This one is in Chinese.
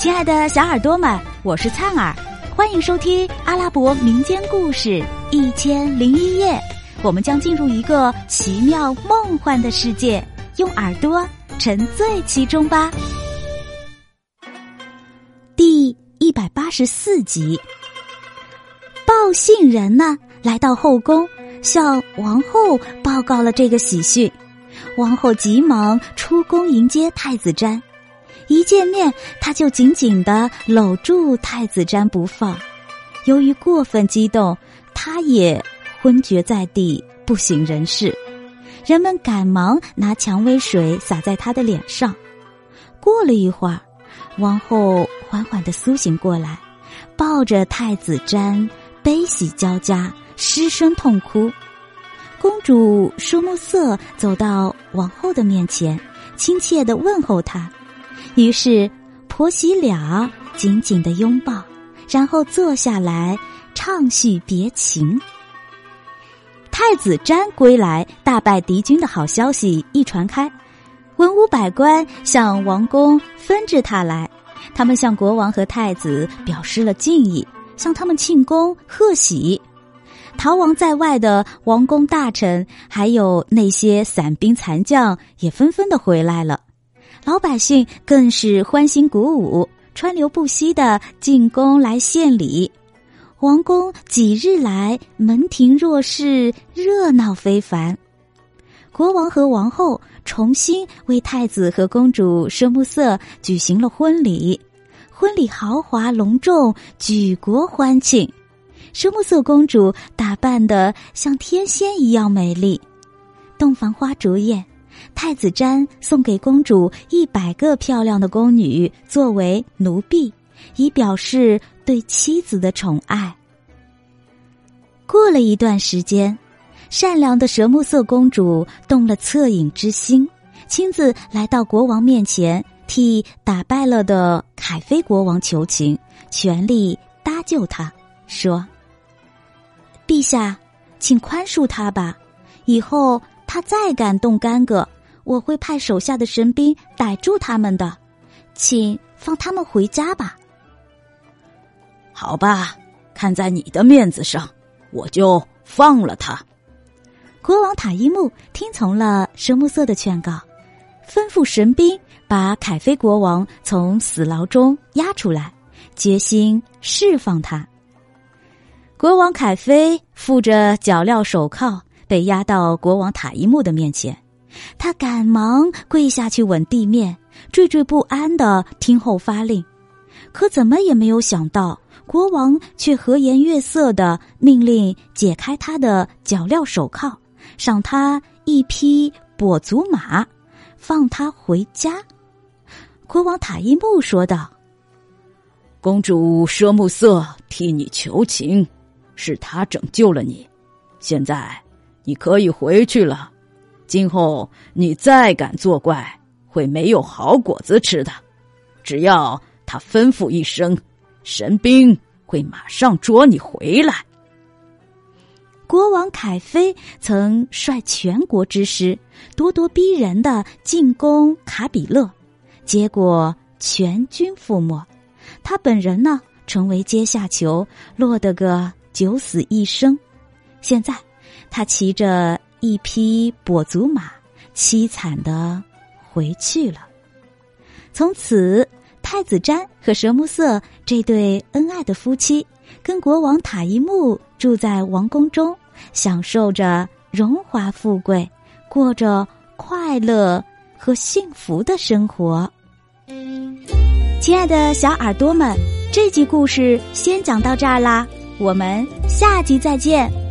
亲爱的小耳朵们，我是灿儿，欢迎收听阿拉伯民间故事《一千零一夜》。我们将进入一个奇妙梦幻的世界，用耳朵沉醉其中吧。第一百八十四集，报信人呢来到后宫，向王后报告了这个喜讯。王后急忙出宫迎接太子瞻，一见面他就紧紧的搂住太子瞻不放。由于过分激动，他也昏厥在地，不省人事。人们赶忙拿蔷薇水洒在他的脸上。过了一会儿，王后缓缓的苏醒过来，抱着太子瞻，悲喜交加，失声痛哭。公主舒木色走到王后的面前，亲切的问候她。于是婆媳俩紧紧的拥抱，然后坐下来畅叙别情。太子瞻归来，大败敌军的好消息一传开，文武百官向王宫纷至沓来，他们向国王和太子表示了敬意，向他们庆功贺喜。逃亡在外的王公大臣，还有那些散兵残将，也纷纷的回来了。老百姓更是欢欣鼓舞，川流不息的进宫来献礼。王宫几日来门庭若市，热闹非凡。国王和王后重新为太子和公主奢木色举行了婚礼，婚礼豪华隆重，举国欢庆。奢木色公主打扮的像天仙一样美丽，洞房花烛夜，太子瞻送给公主一百个漂亮的宫女作为奴婢，以表示对妻子的宠爱。过了一段时间，善良的蛇木色公主动了恻隐之心，亲自来到国王面前，替打败了的凯菲国王求情，全力搭救他，说。陛下，请宽恕他吧。以后他再敢动干戈，我会派手下的神兵逮住他们的。请放他们回家吧。好吧，看在你的面子上，我就放了他。国王塔伊木听从了神木色的劝告，吩咐神兵把凯菲国王从死牢中押出来，决心释放他。国王凯菲负着脚镣手铐，被押到国王塔伊木的面前。他赶忙跪下去吻地面，惴惴不安的听候发令。可怎么也没有想到，国王却和颜悦色的命令解开他的脚镣手铐，赏他一匹跛足马，放他回家。国王塔伊木说道：“公主奢木色替你求情。”是他拯救了你，现在你可以回去了。今后你再敢作怪，会没有好果子吃的。只要他吩咐一声，神兵会马上捉你回来。国王凯菲曾率全国之师，咄咄逼人的进攻卡比勒，结果全军覆没。他本人呢，成为阶下囚，落得个。九死一生，现在他骑着一匹跛足马，凄惨的回去了。从此，太子瞻和蛇木色这对恩爱的夫妻，跟国王塔伊木住在王宫中，享受着荣华富贵，过着快乐和幸福的生活。亲爱的小耳朵们，这集故事先讲到这儿啦。我们下集再见。